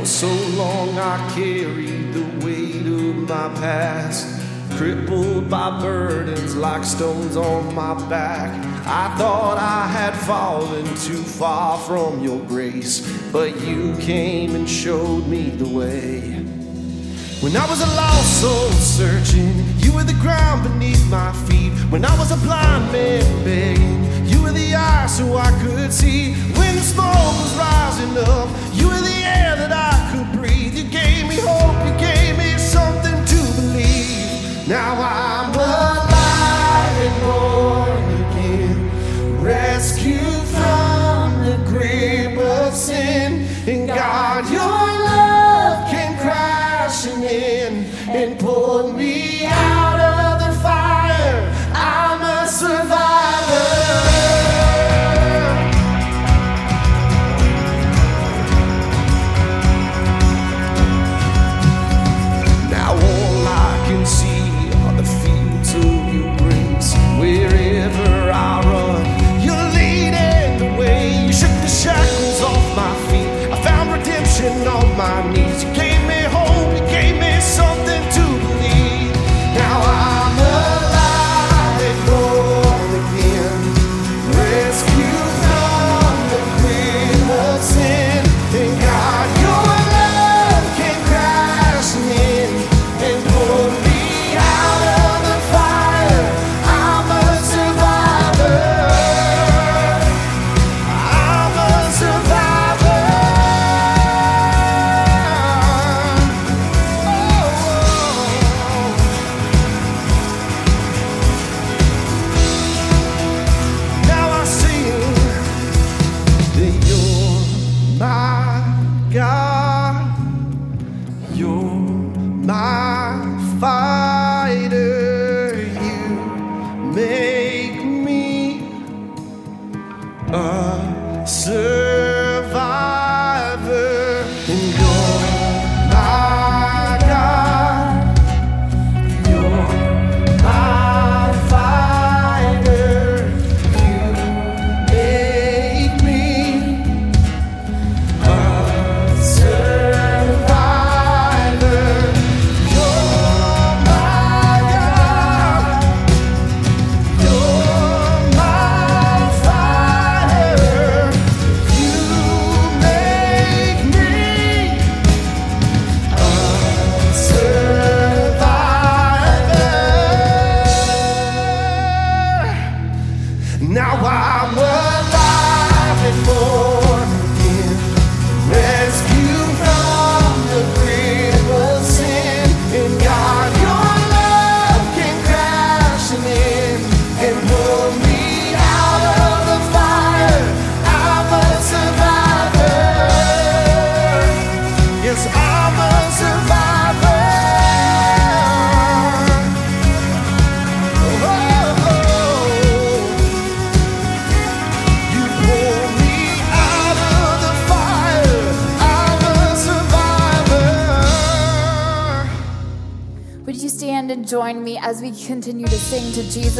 For so long I carried the weight of my past, crippled by burdens like stones on my back. I thought I had fallen too far from your grace, but you came and showed me the way. When I was a lost soul searching, you were the ground beneath my feet. When I was a blind man begging, you were the eye so I could see. When the smoke was rising up, you were the air that I hope you gave me something to believe. Now I'm.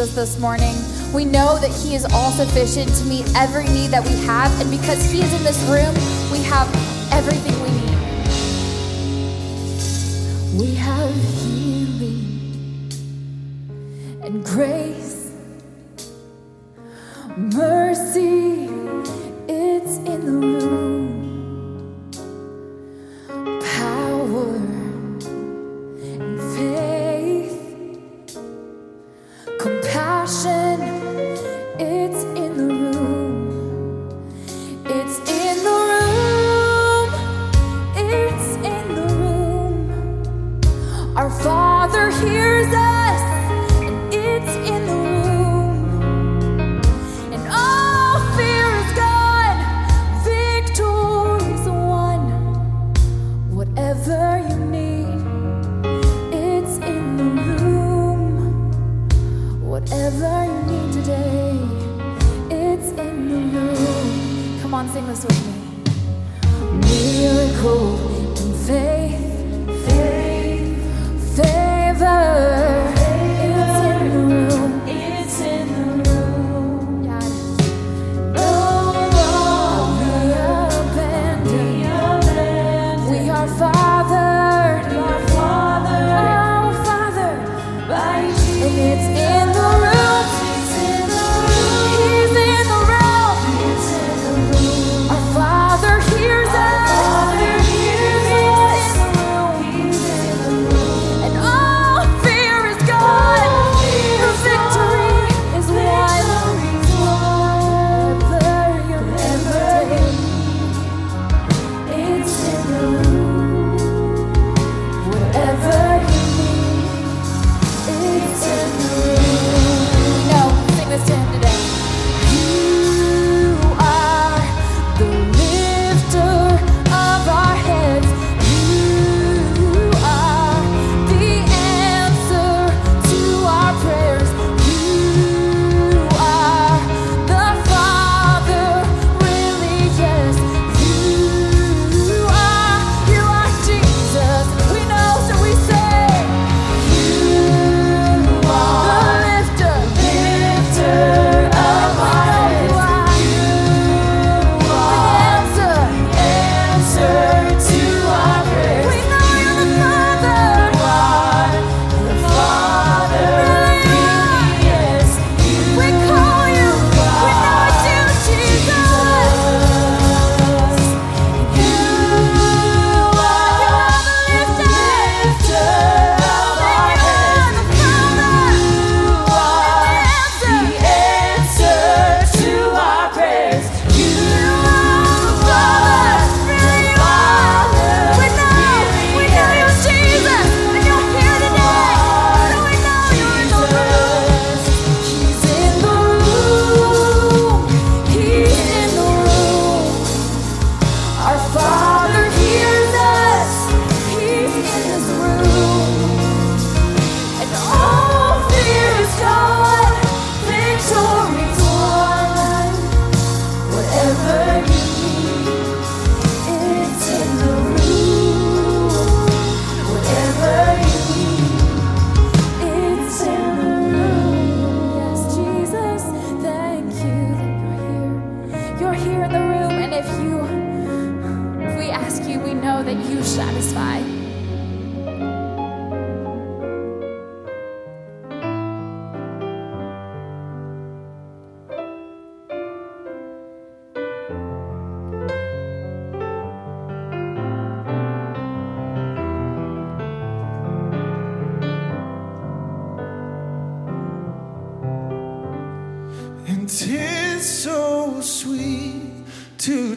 Jesus this morning. We know that He is all sufficient to meet every need that we have. And because He is in this room, we have everything we need. We have healing and grace.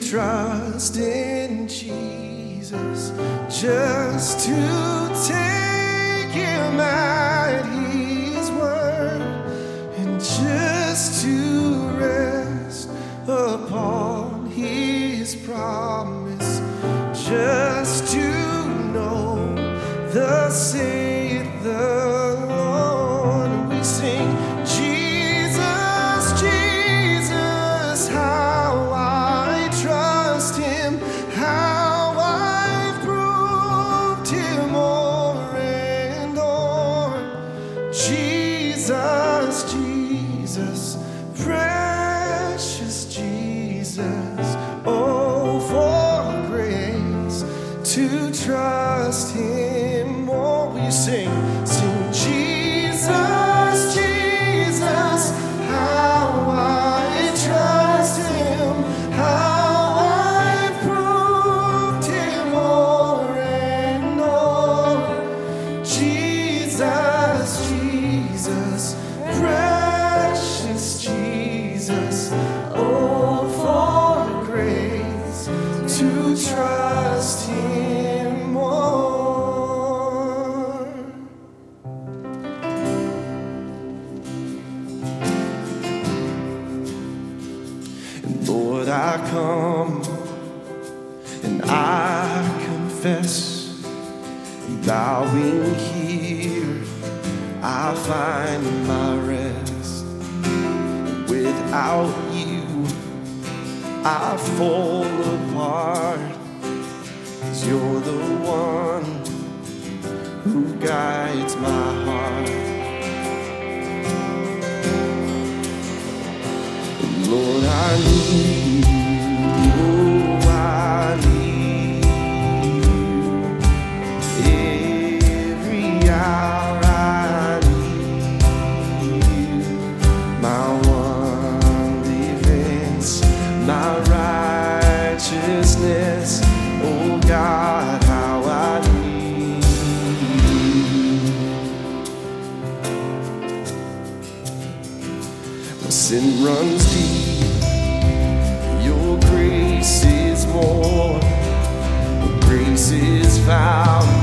trust in Jesus. Just I fall apart. Cause you're the one who guides my heart. Lord, I need you. runs deep. Your grace is more, grace is found.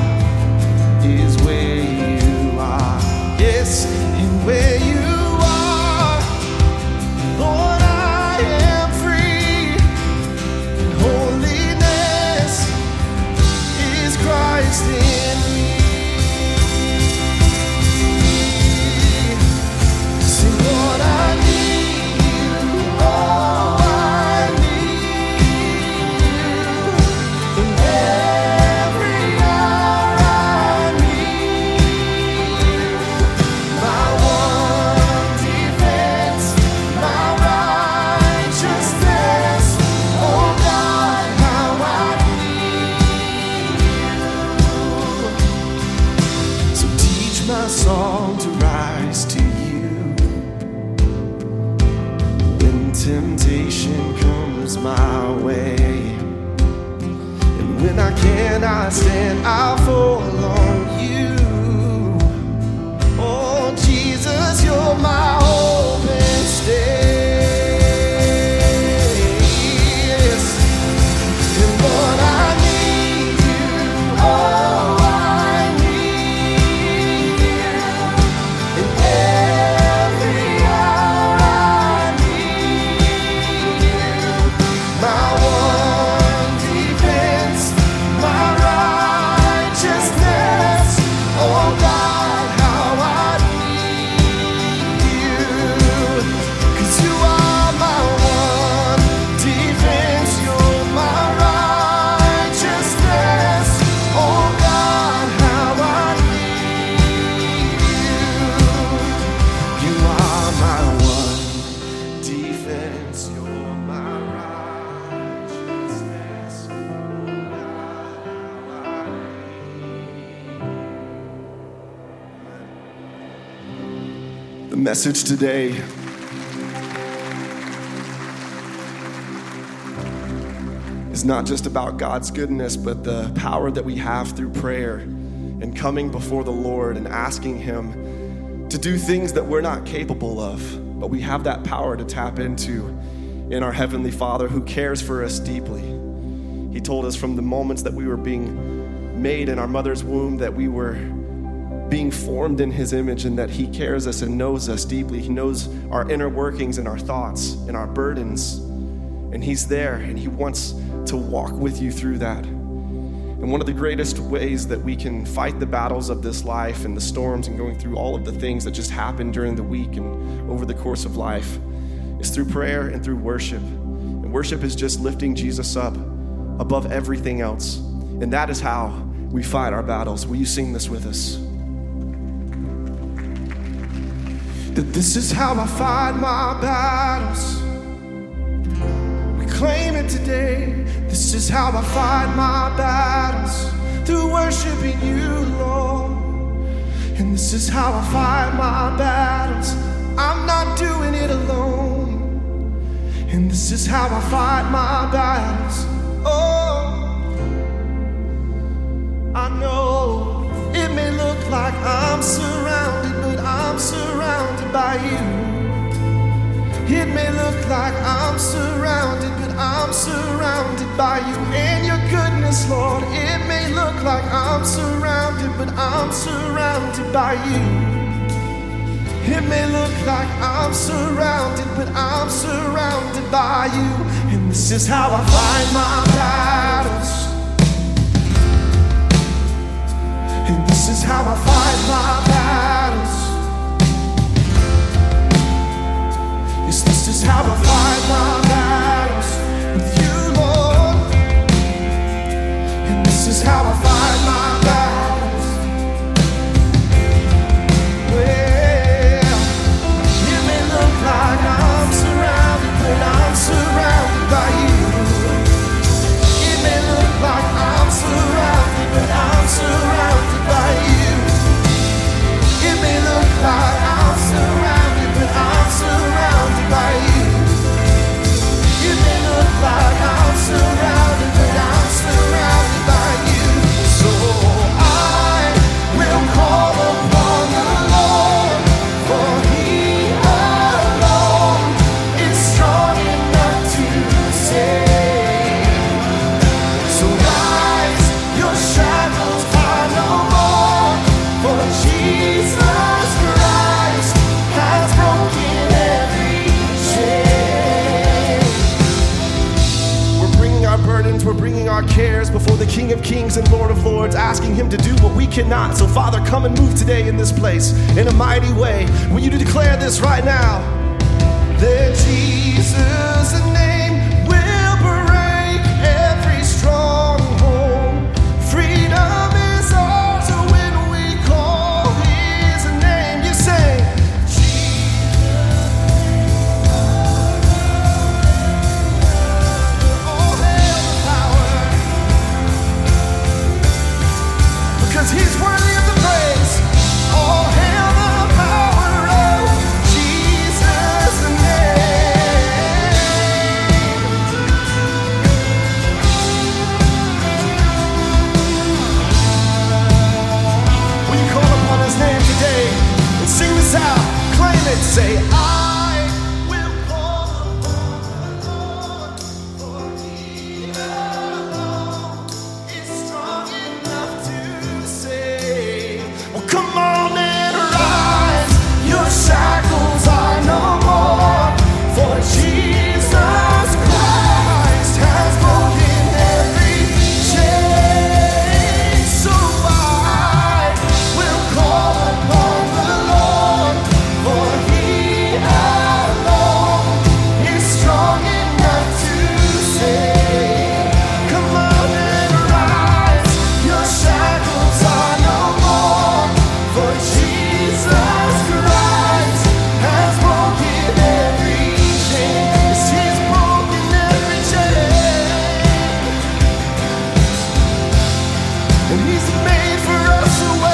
Message today is not just about God's goodness, but the power that we have through prayer and coming before the Lord and asking Him to do things that we're not capable of, but we have that power to tap into in our Heavenly Father who cares for us deeply. He told us from the moments that we were being made in our mother's womb that we were being formed in His image and that He cares us and knows us deeply. He knows our inner workings and our thoughts and our burdens. And He's there and He wants to walk with you through that. And one of the greatest ways that we can fight the battles of this life and the storms and going through all of the things that just happen during the week and over the course of life is through prayer and through worship. And worship is just lifting Jesus up above everything else. And that is how we fight our battles. Will you sing this with us? That this is how I fight my battles. We claim it today. This is how I fight my battles through worshiping you, Lord. And this is how I fight my battles. I'm not doing it alone. And this is how I fight my battles. Oh, I know it may look like I'm surrounded, but I'm surrounded by you. It may look like I'm surrounded, but I'm surrounded by you and your goodness, Lord. It may look like I'm surrounded, but I'm surrounded by you. It may look like I'm surrounded, but I'm surrounded by you. And this is how I fight my battles. And this is how I fight my battles. This is how I fight my battles with you, Lord. And this is how I fight my battles. Well, it may look like I'm surrounded, but I'm surrounded by you. It may look like I'm surrounded, but I'm surrounded by you. It may look like may of Kings and Lord of Lords, asking Him to do what we cannot. So, Father, come and move today in this place in a mighty way. Will you declare this right now? That Jesus' name Because He's made for us away.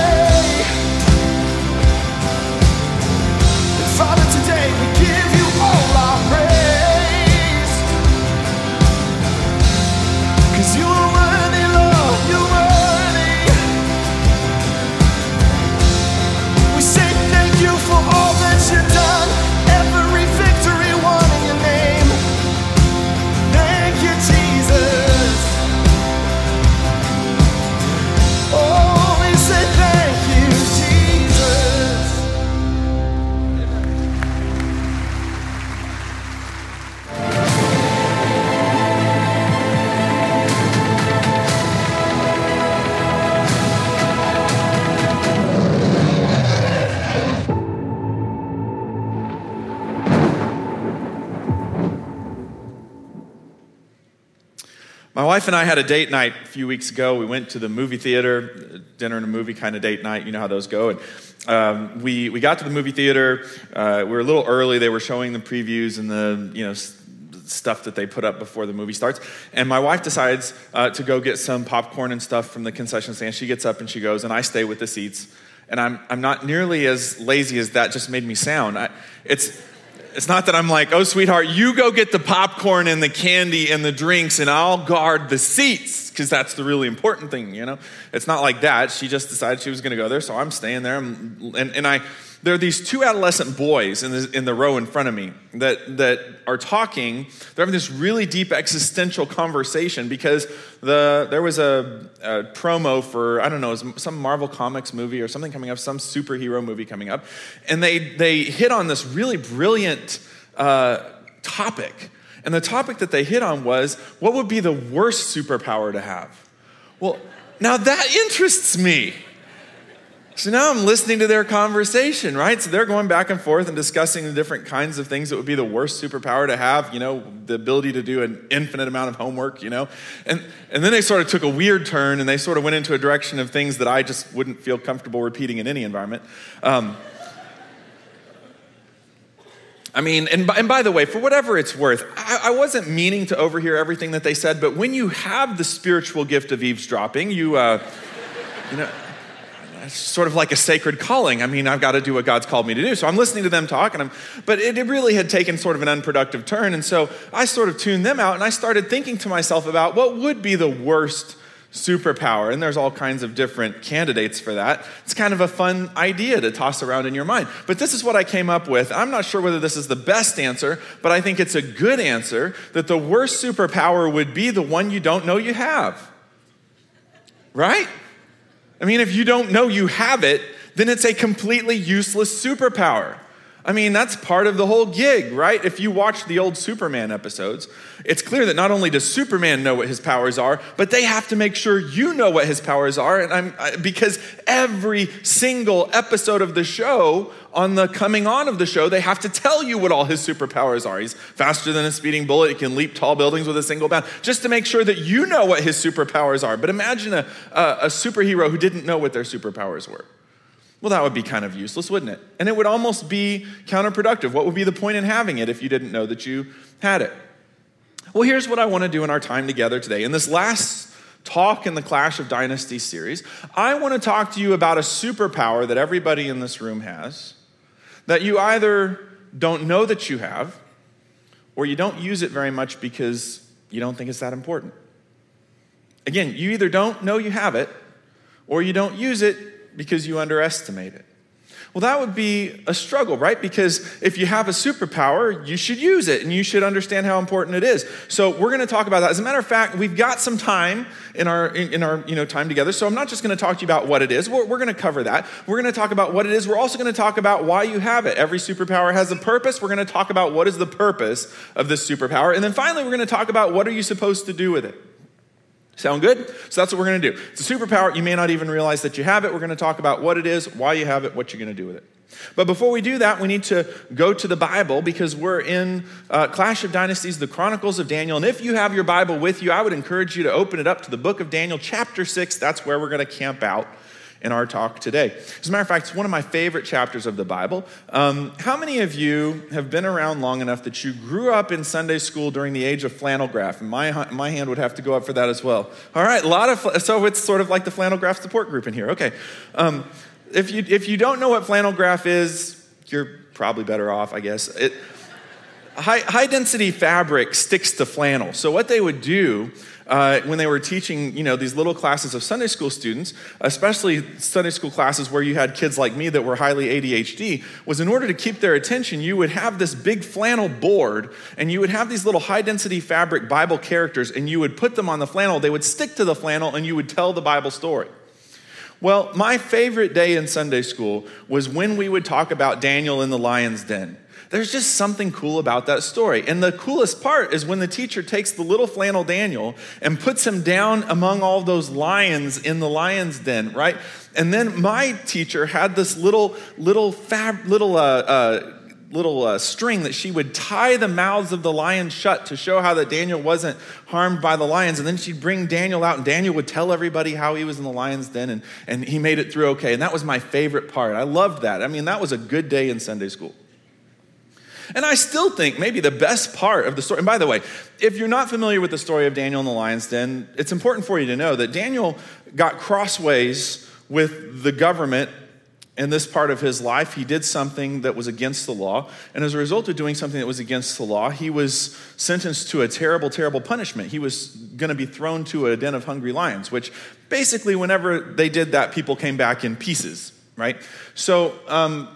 Wife and I had a date night a few weeks ago. We went to the movie theater, dinner and a movie kind of date night. You know how those go. And um, we, we got to the movie theater. Uh, we were a little early. They were showing the previews and the, you know, stuff that they put up before the movie starts. And my wife decides uh, to go get some popcorn and stuff from the concession stand. She gets up and she goes, and I stay with the seats. And I'm, I'm not nearly as lazy as that just made me sound. I, it's, it's not that I'm like, oh, sweetheart, you go get the popcorn and the candy and the drinks, and I'll guard the seats, because that's the really important thing, you know? It's not like that. She just decided she was going to go there, so I'm staying there. And, and, and I, there are these two adolescent boys in the, in the row in front of me that, that are talking. They're having this really deep existential conversation because the, there was a, a promo for, I don't know, some Marvel Comics movie or something coming up, some superhero movie coming up. And they, they hit on this really brilliant uh, topic. And the topic that they hit on was what would be the worst superpower to have? Well, now that interests me. So now I'm listening to their conversation, right? So they're going back and forth and discussing the different kinds of things that would be the worst superpower to have, you know, the ability to do an infinite amount of homework, you know. And, and then they sort of took a weird turn and they sort of went into a direction of things that I just wouldn't feel comfortable repeating in any environment. Um, I mean, and by, and by the way, for whatever it's worth, I, I, wasn't meaning to overhear everything that they said, but when you have the spiritual gift of eavesdropping, you, uh, you know, it's sort of like a sacred calling. I mean, I've got to do what God's called me to do. So I'm listening to them talk, and I'm, but it, it really had taken sort of an unproductive turn. And so I sort of tuned them out, and I started thinking to myself about what would be the worst superpower. And there's all kinds of different candidates for that. It's kind of a fun idea to toss around in your mind. But this is what I came up with. I'm not sure whether this is the best answer, but I think it's a good answer that the worst superpower would be the one you don't know you have. Right? I mean, if you don't know you have it, then it's a completely useless superpower. I mean, that's part of the whole gig, right? If you watch the old Superman episodes, it's clear that not only does Superman know what his powers are, but they have to make sure you know what his powers are. And I'm because every single episode of the show, on the coming on of the show, they have to tell you what all his superpowers are. He's faster than a speeding bullet. He can leap tall buildings with a single bound, just to make sure that you know what his superpowers are. But imagine a, a, a superhero who didn't know what their superpowers were. Well, that would be kind of useless, wouldn't it? And it would almost be counterproductive. What would be the point in having it if you didn't know that you had it? Well, here's what I want to do in our time together today. In this last talk in the Clash of Dynasties series, I want to talk to you about a superpower that everybody in this room has that you either don't know that you have or you don't use it very much because you don't think it's that important. Again, you either don't know you have it or you don't use it because you underestimate it. Well, that would be a struggle, right? Because if you have a superpower, you should use it and you should understand how important it is. So we're going to talk about that. As a matter of fact, we've got some time in our in, our you know time together. So I'm not just going to talk to you about what it is. We're, we're going to cover that. We're going to talk about what it is. We're also going to talk about why you have it. Every superpower has a purpose. We're going to talk about what is the purpose of this superpower, and then finally we're going to talk about what are you supposed to do with it. Sound good? So that's what we're going to do. It's a superpower. You may not even realize that you have it. We're going to talk about what it is, why you have it, what you're going to do with it. But before we do that, we need to go to the Bible because we're in uh, Clash of Dynasties, the Chronicles of Daniel. And if you have your Bible with you, I would encourage you to open it up to the book of Daniel, chapter 6. That's where we're going to camp out in our talk today. As a matter of fact, it's one of my favorite chapters of the Bible. Um, how many of you have been around long enough that you grew up in Sunday school during the age of flannel graph? And my, my hand would have to go up for that as well. All right, a lot of, so it's sort of like the flannel graph support group in here. Okay. Um, if, you, if you don't know what flannel graph is, you're probably better off, I guess. It, high, high density fabric sticks to flannel. So what they would do uh, when they were teaching, you know, these little classes of Sunday school students, especially Sunday school classes where you had kids like me that were highly ADHD, was in order to keep their attention, you would have this big flannel board and you would have these little high density fabric Bible characters and you would put them on the flannel. They would stick to the flannel and you would tell the Bible story. Well, my favorite day in Sunday school was when we would talk about Daniel in the lion's den. There's just something cool about that story. And the coolest part is when the teacher takes the little flannel Daniel and puts him down among all those lions in the lion's den, right? And then my teacher had this little, little, fab, little, uh, uh, little uh, string that she would tie the mouths of the lions shut to show how that Daniel wasn't harmed by the lions. And then she'd bring Daniel out, and Daniel would tell everybody how he was in the lion's den, and, and he made it through okay. And that was my favorite part. I loved that. I mean, that was a good day in Sunday school. And I still think maybe the best part of the story, and by the way, if you're not familiar with the story of Daniel in the lion's den, it's important for you to know that Daniel got crossways with the government in this part of his life, he did something that was against the law. And as a result of doing something that was against the law, he was sentenced to a terrible, terrible punishment. He was going to be thrown to a den of hungry lions, which basically, whenever they did that, people came back in pieces, right? So um,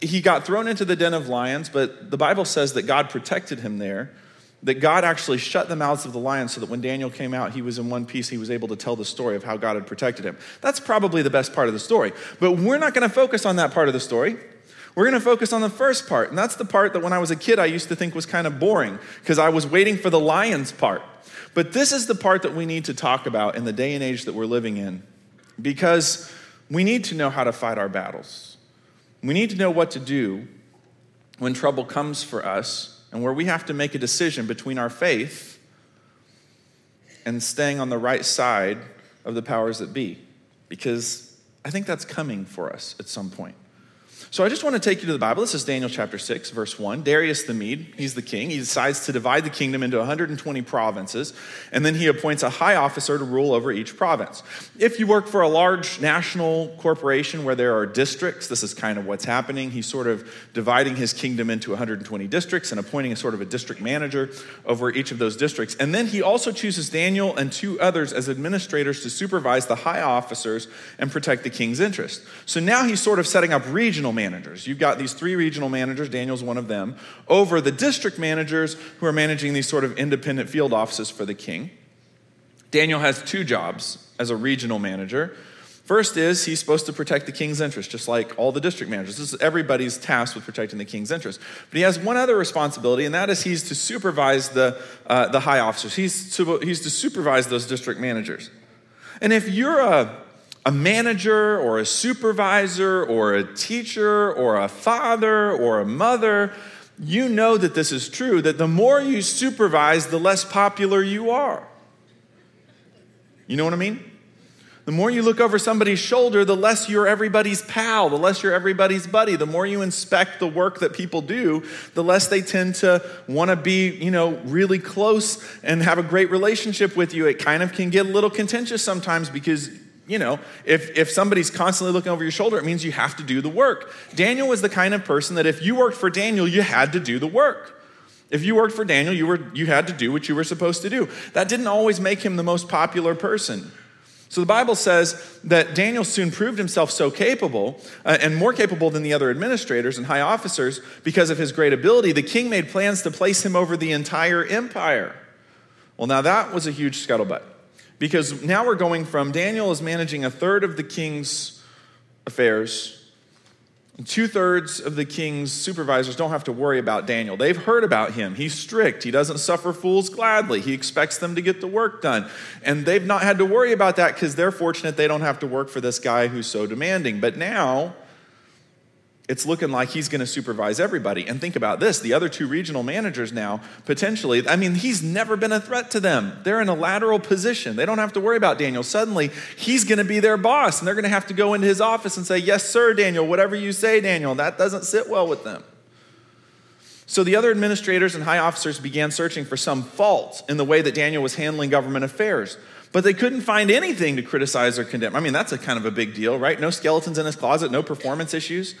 he got thrown into the den of lions, but the Bible says that God protected him there that God actually shut the mouths of the lions so that when Daniel came out, he was in one piece. He was able to tell the story of how God had protected him. That's probably the best part of the story. But we're not going to focus on that part of the story. We're going to focus on the first part. And that's the part that when I was a kid, I used to think was kind of boring because I was waiting for the lions part. But this is the part that we need to talk about in the day and age that we're living in because we need to know how to fight our battles. We need to know what to do when trouble comes for us and where we have to make a decision between our faith and staying on the right side of the powers that be. Because I think that's coming for us at some point. So I just want to take you to the Bible. This is Daniel chapter 6, verse 1. Darius the Mede, he's the king. He decides to divide the kingdom into 120 provinces, and then he appoints a high officer to rule over each province. If you work for a large national corporation where there are districts, this is kind of what's happening. He's sort of dividing his kingdom into 120 districts and appointing a sort of a district manager over each of those districts. And then he also chooses Daniel and two others as administrators to supervise the high officers and protect the king's interest. So now he's sort of setting up regional management managers. You've got these three regional managers, Daniel's one of them, over the district managers who are managing these sort of independent field offices for the king. Daniel has two jobs as a regional manager. First is he's supposed to protect the king's interest, just like all the district managers. This is everybody's task with protecting the king's interest. But he has one other responsibility, and that is he's to supervise the, uh, the high officers. He's to, he's to supervise those district managers. And if you're a a manager or a supervisor or a teacher or a father or a mother, you know that this is true, that the more you supervise, the less popular you are. You know what I mean? The more you look over somebody's shoulder, the less you're everybody's pal, the less you're everybody's buddy. The more you inspect the work that people do, the less they tend to want to be, you know, really close and have a great relationship with you. It kind of can get a little contentious sometimes because you know, if, if somebody's constantly looking over your shoulder, it means you have to do the work. Daniel was the kind of person that if you worked for Daniel, you had to do the work. If you worked for Daniel, you, were, you had to do what you were supposed to do. That didn't always make him the most popular person. So the Bible says that Daniel soon proved himself so capable uh, and more capable than the other administrators and high officers because of his great ability. The king made plans to place him over the entire empire. Well, now that was a huge scuttlebutt. Because now we're going from Daniel is managing a third of the king's affairs. Two thirds of the king's supervisors don't have to worry about Daniel. They've heard about him. He's strict. He doesn't suffer fools gladly. He expects them to get the work done. And they've not had to worry about that because they're fortunate they don't have to work for this guy who's so demanding. But now, it's looking like he's going to supervise everybody. And think about this the other two regional managers now, potentially, I mean, he's never been a threat to them. They're in a lateral position. They don't have to worry about Daniel. Suddenly, he's going to be their boss, and they're going to have to go into his office and say, Yes, sir, Daniel, whatever you say, Daniel. That doesn't sit well with them. So the other administrators and high officers began searching for some fault in the way that Daniel was handling government affairs. But they couldn't find anything to criticize or condemn. I mean, that's a kind of a big deal, right? No skeletons in his closet, no performance issues.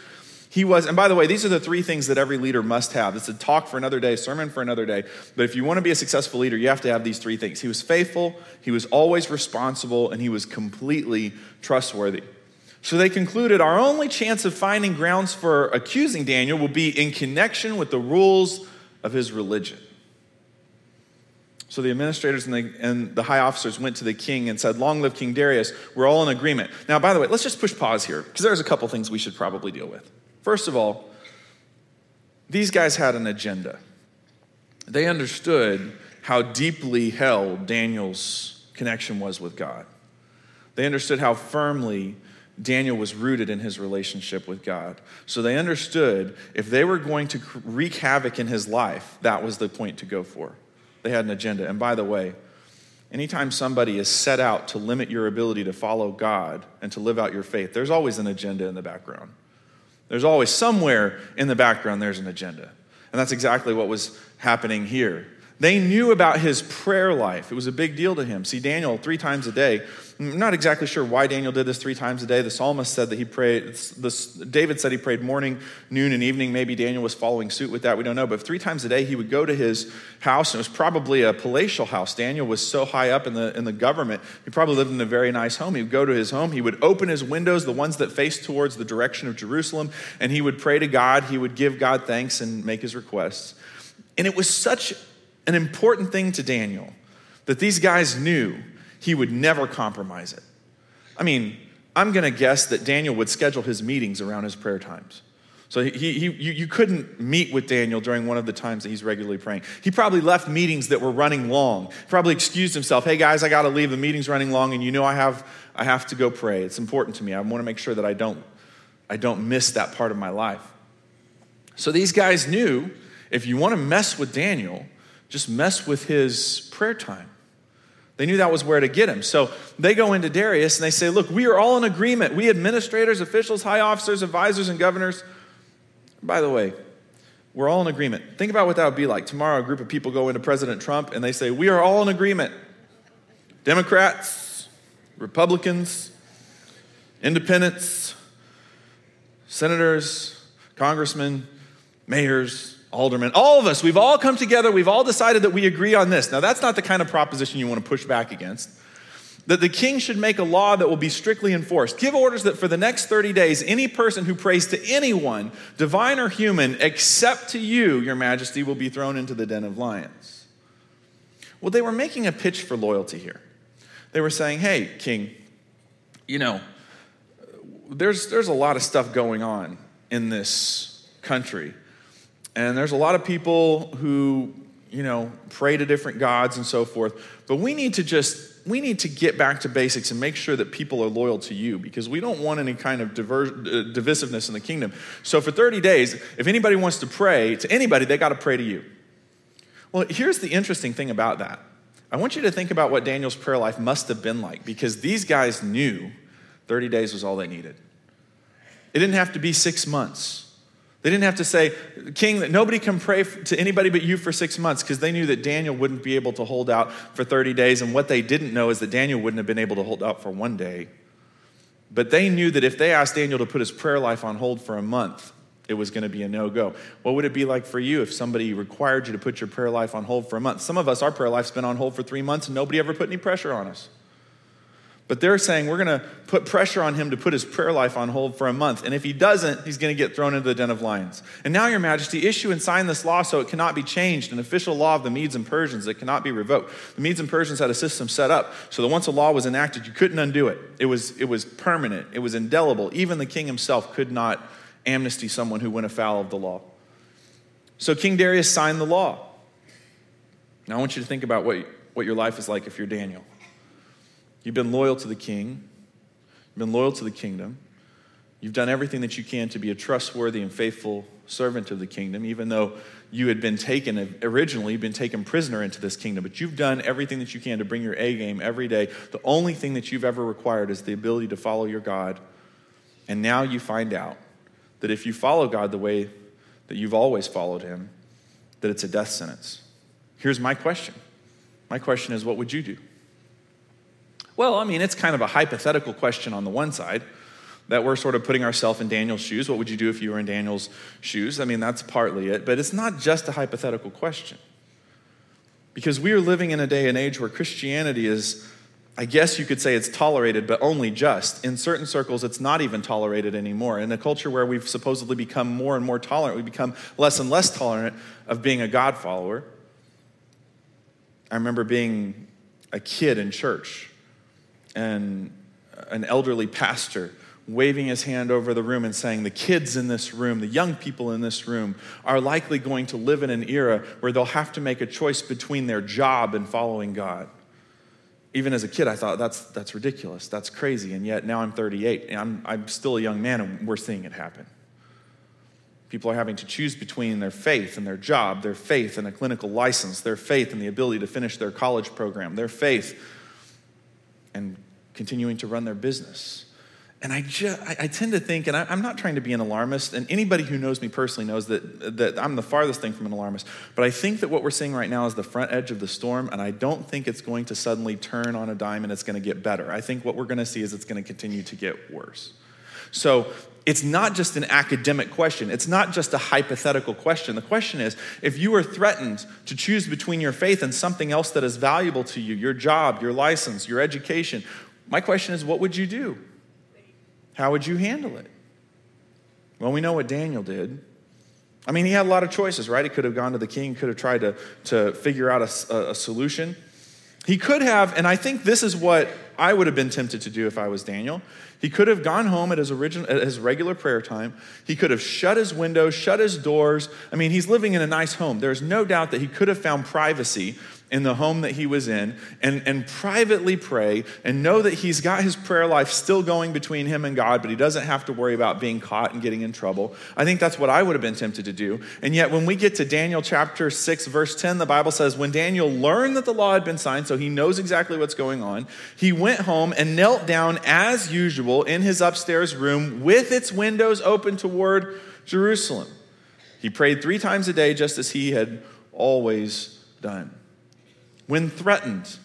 He was, and by the way, these are the three things that every leader must have. It's a talk for another day, sermon for another day. But if you want to be a successful leader, you have to have these three things. He was faithful, he was always responsible, and he was completely trustworthy. So they concluded our only chance of finding grounds for accusing Daniel will be in connection with the rules of his religion. So the administrators and the, and the, high officers went to the king and said, Long live King Darius. We're all in agreement. Now, by the way, let's just push pause here because there's a couple things we should probably deal with. First of all, these guys had an agenda. They understood how deeply held Daniel's connection was with God. They understood how firmly Daniel was rooted in his relationship with God. So they understood if they were going to wreak havoc in his life, that was the point to go for. They had an agenda. And by the way, anytime somebody is set out to limit your ability to follow God and to live out your faith, there's always an agenda in the background. There's always somewhere in the background, there's an agenda. And that's exactly what was happening here. They knew about his prayer life. It was a big deal to him. See, Daniel, three times a day, I'm not exactly sure why Daniel did this three times a day. The psalmist said that he prayed, this, David said he prayed morning, noon, and evening. Maybe Daniel was following suit with that. We don't know. But three times a day, he would go to his house, and it was probably a palatial house. Daniel was so high up in the, in the government, he probably lived in a very nice home. He would go to his home, he would open his windows, the ones that faced towards the direction of Jerusalem, and he would pray to God. He would give God thanks and make his requests. And it was such an important thing to Daniel that these guys knew he would never compromise it. I mean, I'm going to guess that Daniel would schedule his meetings around his prayer times. So he, he, you, you couldn't meet with Daniel during one of the times that he's regularly praying. He probably left meetings that were running long. Probably excused himself, hey guys, I got to leave. The meeting's running long, and you know I have, I have to go pray. It's important to me. I want to make sure that I don't, I don't miss that part of my life. So these guys knew if you want to mess with Daniel, just mess with his prayer time. They knew that was where to get him. So they go into Darius and they say, Look, we are all in agreement. We administrators, officials, high officers, advisors, and governors. By the way, we're all in agreement. Think about what that would be like. Tomorrow, a group of people go into President Trump and they say, We are all in agreement. Democrats, Republicans, independents, senators, congressmen, mayors, aldermen, all of us, we've all come together, we've all decided that we agree on this. Now, that's not the kind of proposition you want to push back against. That the king should make a law that will be strictly enforced. Give orders that for the next 30 days, any person who prays to anyone, divine or human, except to you, your majesty, will be thrown into the den of lions. Well, they were making a pitch for loyalty here. They were saying, hey, king, you know, there's, there's a lot of stuff going on in this country and there's a lot of people who, you know, pray to different gods and so forth. But we need to just we need to get back to basics and make sure that people are loyal to you because we don't want any kind of diver- uh, divisiveness in the kingdom. So for 30 days, if anybody wants to pray to anybody, they got to pray to you. Well, here's the interesting thing about that. I want you to think about what Daniel's prayer life must have been like because these guys knew 30 days was all they needed. It didn't have to be six months. They didn't have to say, King, that nobody can pray to anybody but you for six months because they knew that Daniel wouldn't be able to hold out for 30 days. And what they didn't know is that Daniel wouldn't have been able to hold out for one day. But they knew that if they asked Daniel to put his prayer life on hold for a month, it was going to be a no go. What would it be like for you if somebody required you to put your prayer life on hold for a month? Some of us, our prayer life's been on hold for three months and nobody ever put any pressure on us. But they're saying we're going to put pressure on him to put his prayer life on hold for a month. And if he doesn't, he's going to get thrown into the den of lions. And now, Your Majesty, issue and sign this law so it cannot be changed, an official law of the Medes and Persians that cannot be revoked. The Medes and Persians had a system set up so that once a law was enacted, you couldn't undo it. It was, it was permanent, it was indelible. Even the king himself could not amnesty someone who went afoul of the law. So King Darius signed the law. Now, I want you to think about what, what your life is like if you're Daniel. You've been loyal to the king, you've been loyal to the kingdom. You've done everything that you can to be a trustworthy and faithful servant of the kingdom, even though you had been taken originally, you've been taken prisoner into this kingdom. But you've done everything that you can to bring your A game every day. The only thing that you've ever required is the ability to follow your God. And now you find out that if you follow God the way that you've always followed Him, that it's a death sentence. Here's my question. My question is, what would you do? Well, I mean, it's kind of a hypothetical question on the one side that we're sort of putting ourselves in Daniel's shoes. What would you do if you were in Daniel's shoes? I mean, that's partly it, but it's not just a hypothetical question. Because we are living in a day and age where Christianity is, I guess you could say it's tolerated, but only just. In certain circles, it's not even tolerated anymore. In a culture where we've supposedly become more and more tolerant, we become less and less tolerant of being a God follower. I remember being a kid in church and an elderly pastor waving his hand over the room and saying, The kids in this room, the young people in this room, are likely going to live in an era where they'll have to make a choice between their job and following God. even as a kid, I thought that's, that's ridiculous, that's crazy. And yet now I'm 38, and I'm, I'm still a young man, and we're seeing it happen. People are having to choose between their faith and their job, their faith and a clinical license, their faith and the ability to finish their college program, their faith and continuing to run their business. And I, just, I, tend to think, and I, am not trying to be an alarmist, and anybody who knows me personally knows that, that I'm the farthest thing from an alarmist, but I think that what we're seeing right now is the front edge of the storm, and I don't think it's going to suddenly turn on a dime and it's going to get better. I think what we're going to see is it's going to continue to get worse. So it's not just an academic question. It's not just a hypothetical question. The question is if you are threatened to choose between your faith and something else that is valuable to you, your job, your license, your education, my question is what would you do? How would you handle it? Well, we know what Daniel did. I mean, he had a lot of choices, right? He could have gone to the king, could have tried to, to figure out a, a solution. He could have, and I think this is what I would have been tempted to do if I was Daniel. He could have gone home at his, original, at his regular prayer time. He could have shut his windows, shut his doors. I mean, he's living in a nice home. There's no doubt that he could have found privacy in the home that he was in and, and privately pray and know that he's got his prayer life still going between him and God, but he doesn't have to worry about being caught and getting in trouble. I think that's what I would have been tempted to do. And yet, when we get to Daniel chapter 6, verse 10, the Bible says, When Daniel learned that the law had been signed, so he knows exactly what's going on, he went home and knelt down as usual in his upstairs room with its windows open toward Jerusalem. He prayed three times a day, just as he had always done. When threatened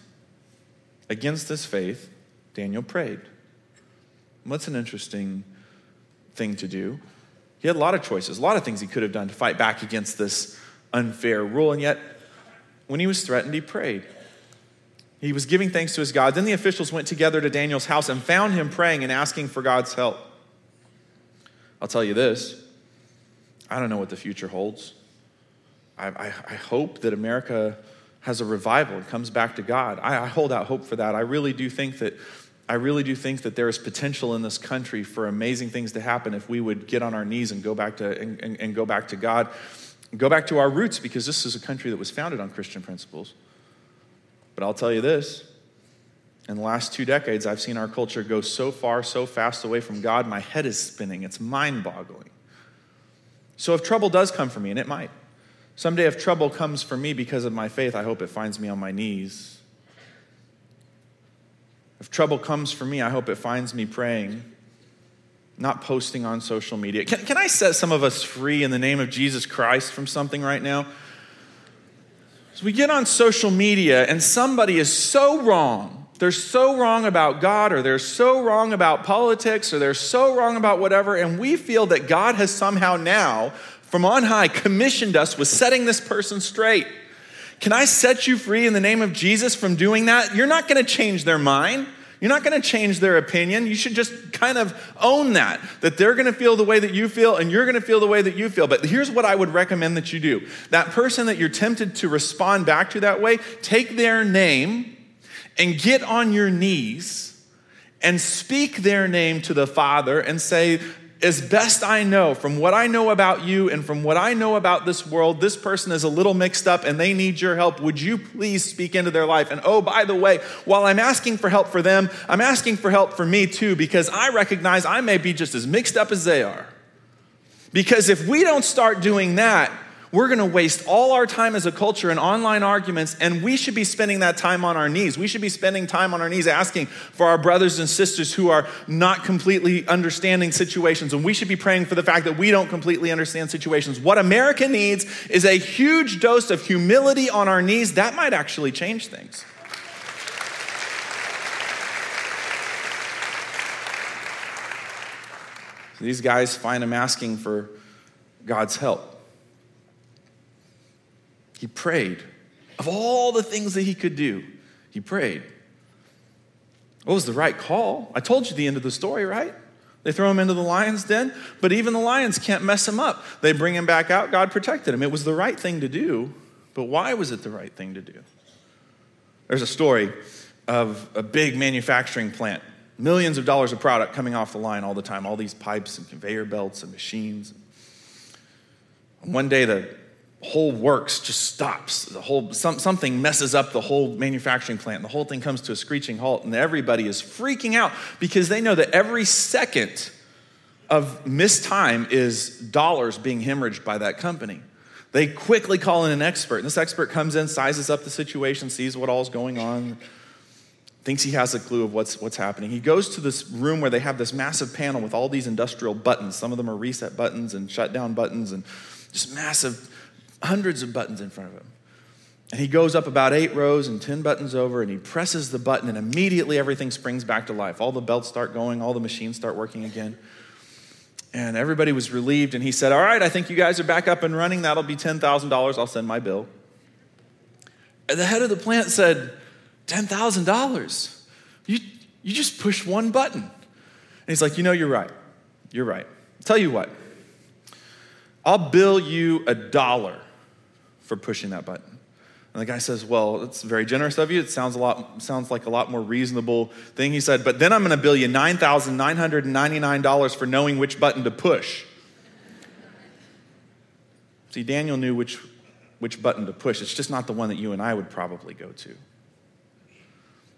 against this faith, Daniel prayed. What's an interesting thing to do? He had a lot of choices, a lot of things he could have done to fight back against this unfair rule, and yet when he was threatened, he prayed. He was giving thanks to his God. Then the officials went together to Daniel's house and found him praying and asking for God's help. I'll tell you this I don't know what the future holds. I, I, I hope that America has a revival and comes back to God. I, I hold out hope for that. I really do think that I really do think that there is potential in this country for amazing things to happen if we would get on our knees and go back to and, and, and go back to God, go back to our roots because this is a country that was founded on Christian principles. But I'll tell you this. In the last two decades, I've seen our culture go so far, so fast away from God, my head is spinning. It's mind boggling. So if trouble does come for me, and it might, Someday, if trouble comes for me because of my faith, I hope it finds me on my knees. If trouble comes for me, I hope it finds me praying, not posting on social media. Can, can I set some of us free in the name of Jesus Christ from something right now? So we get on social media and somebody is so wrong. They're so wrong about God, or they're so wrong about politics, or they're so wrong about whatever, and we feel that God has somehow now from on high commissioned us with setting this person straight. Can I set you free in the name of Jesus from doing that? You're not going to change their mind. You're not going to change their opinion. You should just kind of own that, that they're going to feel the way that you feel and you're going to feel the way that you feel. But here's what I would recommend that you do that person that you're tempted to respond back to that way, take their name and get on your knees and speak their name to the Father and say, as best I know, from what I know about you and from what I know about this world, this person is a little mixed up and they need your help. Would you please speak into their life? And oh, by the way, while I'm asking for help for them, I'm asking for help for me too, because I recognize I may be just as mixed up as they are. Because if we don't start doing that, we're going to waste all our time as a culture in online arguments, and we should be spending that time on our knees. We should be spending time on our knees asking for our brothers and sisters who are not completely understanding situations, and we should be praying for the fact that we don't completely understand situations. What America needs is a huge dose of humility on our knees. That might actually change things. These guys find him asking for God's help. He prayed. Of all the things that he could do, he prayed. What was the right call? I told you the end of the story, right? They throw him into the lion's den, but even the lions can't mess him up. They bring him back out. God protected him. It was the right thing to do, but why was it the right thing to do? There's a story of a big manufacturing plant, millions of dollars of product coming off the line all the time, all these pipes and conveyor belts and machines. And one day, the whole works just stops. The whole some, something messes up the whole manufacturing plant. The whole thing comes to a screeching halt, and everybody is freaking out because they know that every second of missed time is dollars being hemorrhaged by that company. They quickly call in an expert, and this expert comes in, sizes up the situation, sees what all's going on, thinks he has a clue of what's, what's happening. He goes to this room where they have this massive panel with all these industrial buttons. Some of them are reset buttons and shutdown buttons, and just massive, hundreds of buttons in front of him. And he goes up about eight rows and 10 buttons over, and he presses the button, and immediately everything springs back to life. All the belts start going, all the machines start working again. And everybody was relieved, and he said, All right, I think you guys are back up and running. That'll be $10,000. I'll send my bill. And the head of the plant said, $10,000? You, you just push one button. And he's like, You know, you're right. You're right. Tell you what, I'll bill you a dollar for pushing that button. And the guy says, Well, it's very generous of you. It sounds, a lot, sounds like a lot more reasonable thing. He said, But then I'm going to bill you $9,999 for knowing which button to push. See, Daniel knew which, which button to push. It's just not the one that you and I would probably go to.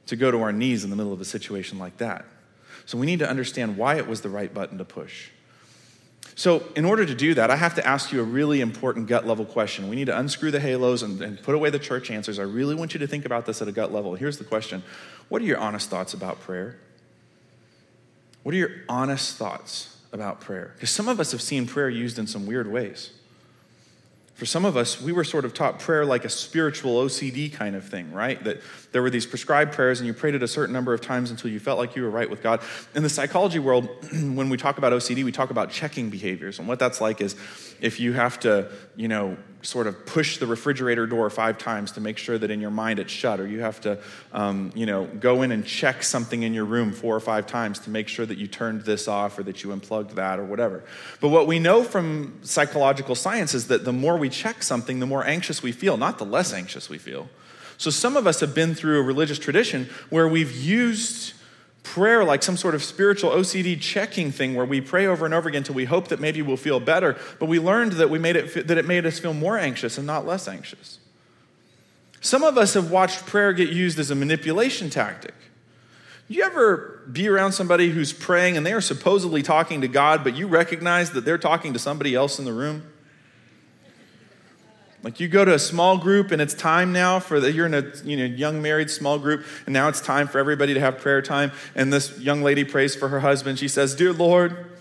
To go to our knees in the middle of a situation like that. So we need to understand why it was the right button to push. So, in order to do that, I have to ask you a really important gut level question. We need to unscrew the halos and, and, put away the church answers. I really want you to think about this at a gut level. Here's the question What are your honest thoughts about prayer? What are your honest thoughts about prayer? Because some of us have seen prayer used in some weird ways. For some of us, we were sort of taught prayer like a spiritual OCD kind of thing, right? That there were these prescribed prayers and you prayed it a certain number of times until you felt like you were right with God. In the psychology world, when we talk about OCD, we talk about checking behaviors. And what that's like is if you have to, you know, sort of push the refrigerator door five times to make sure that in your mind it's shut, or you have to, um, you know, go in and check something in your room four or five times to make sure that you turned this off or that you unplugged that or whatever. But what we know from psychological science is that the more we check something, the more anxious we feel, not the less anxious we feel. So some of us have been through a religious tradition where we've used prayer like some sort of spiritual OCD checking thing where we pray over and over again until we hope that maybe we'll feel better, but we learned that, we made it, that it made us feel more anxious and not less anxious. Some of us have watched prayer get used as a manipulation tactic. You ever be around somebody who's praying and they are supposedly talking to God, but you recognize that they're talking to somebody else in the room? Like you go to a small group and it's time now for the, you're in a you know, young married small group and now it's time for everybody to have prayer time. And this young lady prays for her husband. She says, Dear Lord,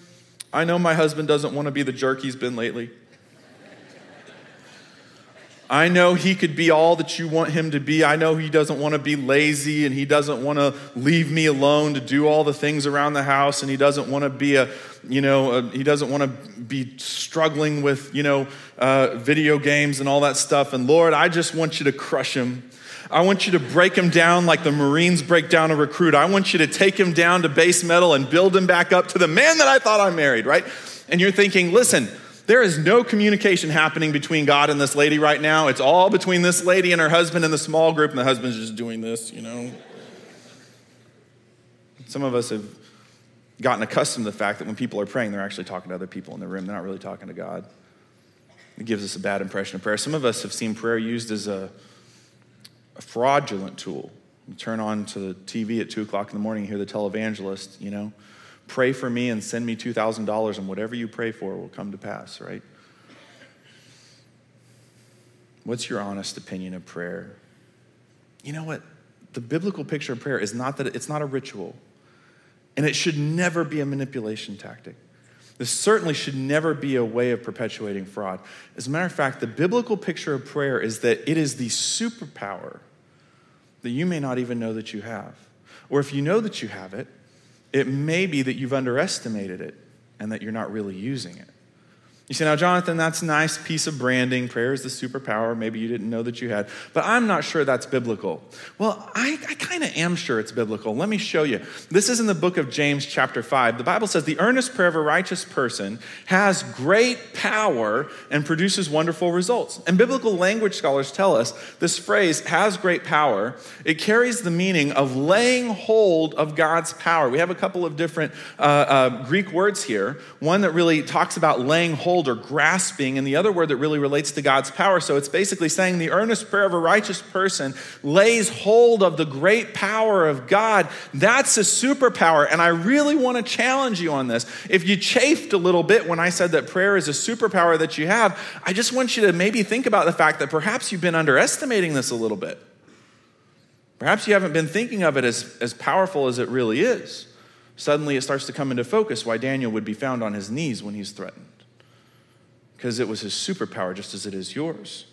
I know my husband doesn't want to be the jerk he's been lately. I know he could be all that you want him to be. I know he doesn't want to be lazy and he doesn't want to leave me alone to do all the things around the house and he doesn't want to be a, you know, a, he doesn't want to be struggling with, you know, uh, video games and all that stuff. And Lord, I just want you to crush him. I want you to break him down like the Marines break down a recruit. I want you to take him down to base metal and build him back up to the man that I thought I married, right? And you're thinking, listen, there is no communication happening between God and this lady right now. It's all between this lady and her husband and the small group, and the husband's just doing this, you know. Some of us have gotten accustomed to the fact that when people are praying, they're actually talking to other people in the room. They're not really talking to God. It gives us a bad impression of prayer. Some of us have seen prayer used as a, a fraudulent tool. You turn on to the TV at 2 o'clock in the morning, hear the televangelist, you know pray for me and send me $2,000, and whatever you pray for will come to pass, right? What's your honest opinion of prayer? You know what? The biblical picture of prayer is not that it's not a ritual, and it should never be a manipulation tactic. This certainly should never be a way of perpetuating fraud. As a matter of fact, the biblical picture of prayer is that it is the superpower that you may not even know that you have. Or if you know that you have it, it may be that you've underestimated it and that you're not really using it. You say, now, Jonathan, that's a nice piece of branding. Prayer is the superpower. Maybe you didn't know that you had. But I'm not sure that's biblical. Well, I, I kind of am sure it's biblical. Let me show you. This is in the book of James, chapter 5. The Bible says, The earnest prayer of a righteous person has great power and produces wonderful results. And biblical language scholars tell us this phrase has great power. It carries the meaning of laying hold of God's power. We have a couple of different uh, uh, Greek words here. One that really talks about laying hold hold or grasping, and the other word that really relates to God's power. So it's basically saying the earnest prayer of a righteous person lays hold of the great power of God. That's a superpower. And I really want to challenge you on this. If you chafed a little bit when I said that prayer is a superpower that you have, I just want you to maybe think about the fact that perhaps you've been underestimating this a little bit. Perhaps you haven't been thinking of it as, as powerful as it really is. Suddenly it starts to come into focus why Daniel would be found on his knees when he's threatened. Because it was his superpower just as it is yours.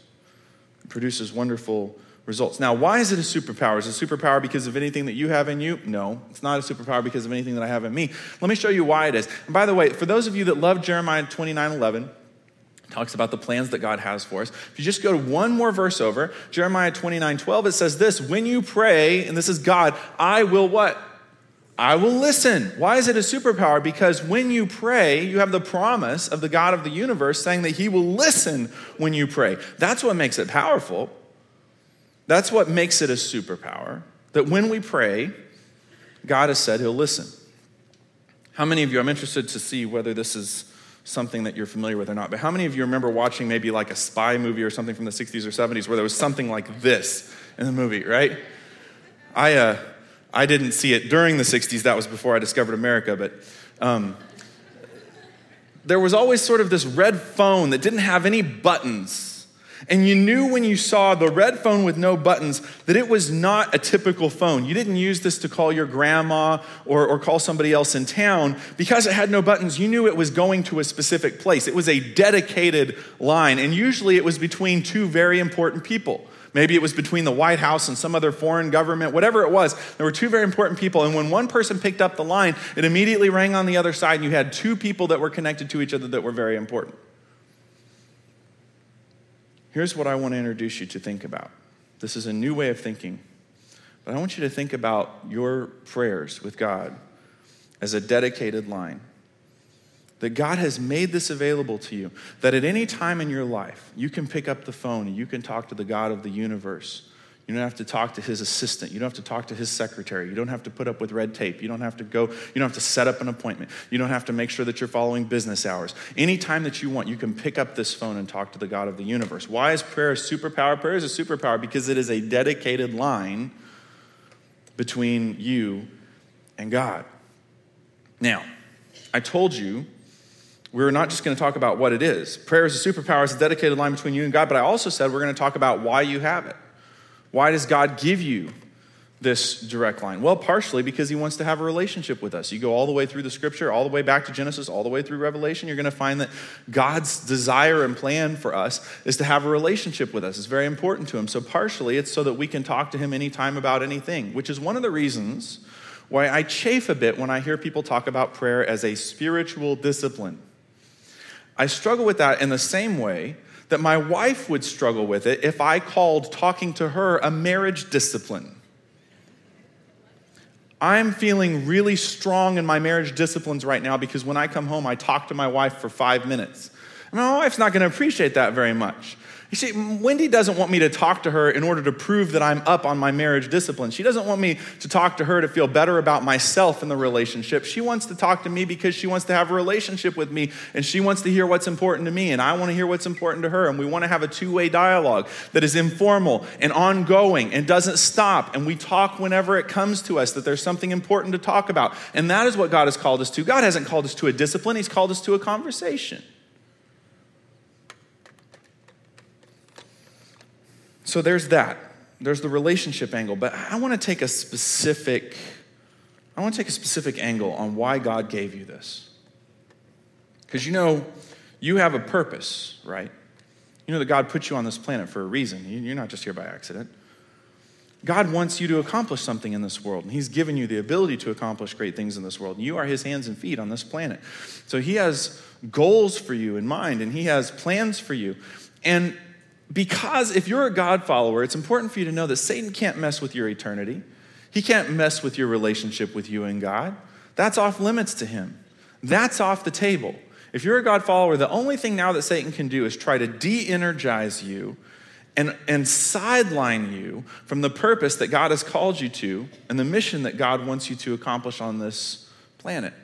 It produces wonderful results. Now, why is it a superpower? Is it a superpower because of anything that you have in you? No, it's not a superpower because of anything that I have in me. Let me show you why it is. And by the way, for those of you that love Jeremiah 29 11, talks about the plans that God has for us. If you just go to one more verse over, Jeremiah 29 12, it says this When you pray, and this is God, I will what? I will listen. Why is it a superpower? Because when you pray, you have the promise of the God of the universe saying that He will listen when you pray. That's what makes it powerful. That's what makes it a superpower. That when we pray, God has said He'll listen. How many of you, I'm interested to see whether this is something that you're familiar with or not, but how many of you remember watching maybe like a spy movie or something from the 60s or 70s where there was something like this in the movie, right? I, uh, I didn't see it during the 60s, that was before I discovered America, but um, there was always sort of this red phone that didn't have any buttons. And you knew when you saw the red phone with no buttons that it was not a typical phone. You didn't use this to call your grandma or, or call somebody else in town. Because it had no buttons, you knew it was going to a specific place. It was a dedicated line. And usually it was between two very important people. Maybe it was between the White House and some other foreign government, whatever it was. There were two very important people. And when one person picked up the line, it immediately rang on the other side, and you had two people that were connected to each other that were very important. Here's what I want to introduce you to think about. This is a new way of thinking. But I want you to think about your prayers with God as a dedicated line. That God has made this available to you. That at any time in your life, you can pick up the phone and you can talk to the God of the universe. You don't have to talk to his assistant. You don't have to talk to his secretary. You don't have to put up with red tape. You don't have to go, you don't have to set up an appointment. You don't have to make sure that you're following business hours. Anytime that you want, you can pick up this phone and talk to the God of the universe. Why is prayer a superpower? Prayer is a superpower because it is a dedicated line between you and God. Now, I told you we're not just going to talk about what it is. Prayer is a superpower, it's a dedicated line between you and God, but I also said we're going to talk about why you have it. Why does God give you this direct line? Well, partially because he wants to have a relationship with us. You go all the way through the scripture, all the way back to Genesis, all the way through Revelation, you're going to find that God's desire and plan for us is to have a relationship with us. It's very important to him. So, partially, it's so that we can talk to him anytime about anything, which is one of the reasons why I chafe a bit when I hear people talk about prayer as a spiritual discipline. I struggle with that in the same way that my wife would struggle with it if I called talking to her a marriage discipline. I'm feeling really strong in my marriage disciplines right now because when I come home, I talk to my wife for five minutes. My wife's not going to appreciate that very much. You see, Wendy doesn't want me to talk to her in order to prove that I'm up on my marriage discipline. She doesn't want me to talk to her to feel better about myself in the relationship. She wants to talk to me because she wants to have a relationship with me and she wants to hear what's important to me and I want to hear what's important to her. And we want to have a two way dialogue that is informal and ongoing and doesn't stop. And we talk whenever it comes to us that there's something important to talk about. And that is what God has called us to. God hasn't called us to a discipline, He's called us to a conversation. So there's that. There's the relationship angle, but I want to take a specific I want to take a specific angle on why God gave you this. Cuz you know you have a purpose, right? You know that God put you on this planet for a reason. You're not just here by accident. God wants you to accomplish something in this world, and He's given you the ability to accomplish great things in this world. And you are His hands and feet on this planet. So He has goals for you in mind, and He has plans for you. And because if you're a God follower, it's important for you to know that Satan can't mess with your eternity. He can't mess with your relationship with you and God. That's off limits to him. That's off the table. If you're a God follower, the only thing now that Satan can do is try to de energize you and, and sideline you from the purpose that God has called you to and the mission that God wants you to accomplish on this planet.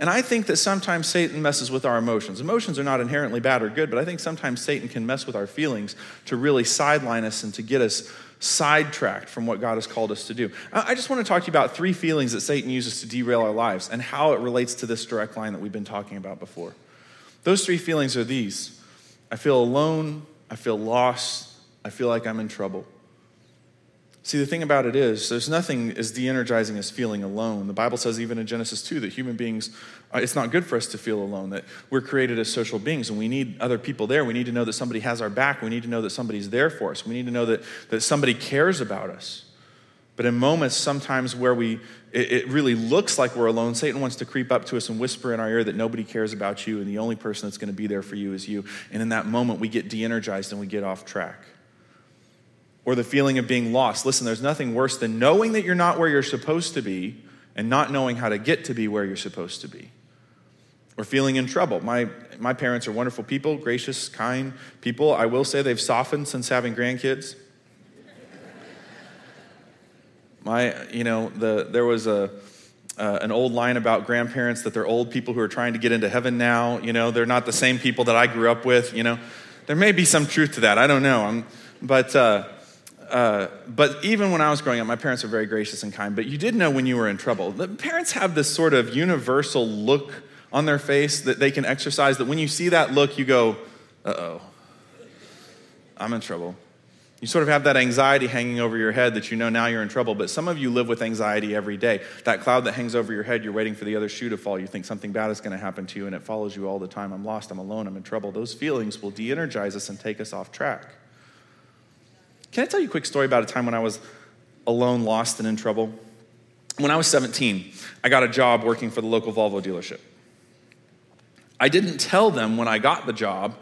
And I think that sometimes Satan messes with our emotions. Emotions are not inherently bad or good, but I think sometimes Satan can mess with our feelings to really sideline us and to get us sidetracked from what God has called us to do. I just want to talk to you about three feelings that Satan uses to derail our lives and how it relates to this direct line that we've been talking about before. Those three feelings are these I feel alone, I feel lost, I feel like I'm in trouble. See, the thing about it is, there's nothing as de energizing as feeling alone. The Bible says, even in Genesis 2, that human beings, uh, it's not good for us to feel alone, that we're created as social beings and we need other people there. We need to know that somebody has our back. We need to know that somebody's there for us. We need to know that, that somebody cares about us. But in moments, sometimes where we, it, it really looks like we're alone, Satan wants to creep up to us and whisper in our ear that nobody cares about you and the only person that's going to be there for you is you. And in that moment, we get de energized and we get off track or the feeling of being lost. Listen, there's nothing worse than knowing that you're not where you're supposed to be and not knowing how to get to be where you're supposed to be. Or feeling in trouble. My, my parents are wonderful people, gracious, kind people. I will say they've softened since having grandkids. My, you know, the, there was a, uh, an old line about grandparents that they're old people who are trying to get into heaven now. You know, they're not the same people that I grew up with. You know, there may be some truth to that. I don't know. I'm, but uh, uh, but even when I was growing up, my parents were very gracious and kind, but you did know when you were in trouble. The parents have this sort of universal look on their face that they can exercise that when you see that look, you go, uh oh, I'm in trouble. You sort of have that anxiety hanging over your head that you know now you're in trouble, but some of you live with anxiety every day. That cloud that hangs over your head, you're waiting for the other shoe to fall. You think something bad is going to happen to you, and it follows you all the time. I'm lost, I'm alone, I'm in trouble. Those feelings will de energize us and take us off track. Can I tell you a quick story about a time when I was alone, lost, and in trouble? When I was 17, I got a job working for the local Volvo dealership. I didn't tell them when I got the job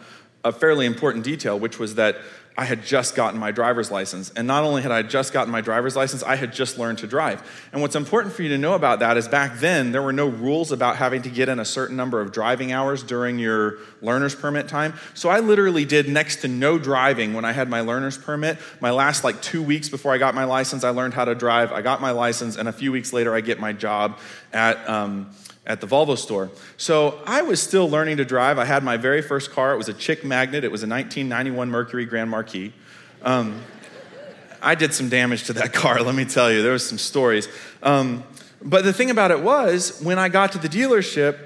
a fairly important detail, which was that I had just gotten my driver's license. And not only had I just gotten my driver's license, I had just learned to drive. And what's important for you to know about that is back then, there were no rules about having to get in a certain number of driving hours during your learner's permit time. So I literally did next to no driving when I had my learner's permit. My last like two weeks before I got my license, I learned how to drive. I got my license, and a few weeks later, I get my job at. Um, at the Volvo store. So I was still learning to drive. I had my very first car. It was a chick magnet. It was a 1991 Mercury Grand Marquis. Um, I did some damage to that car, let me tell you. There was some stories. Um, but the thing about it was, when I got to the dealership,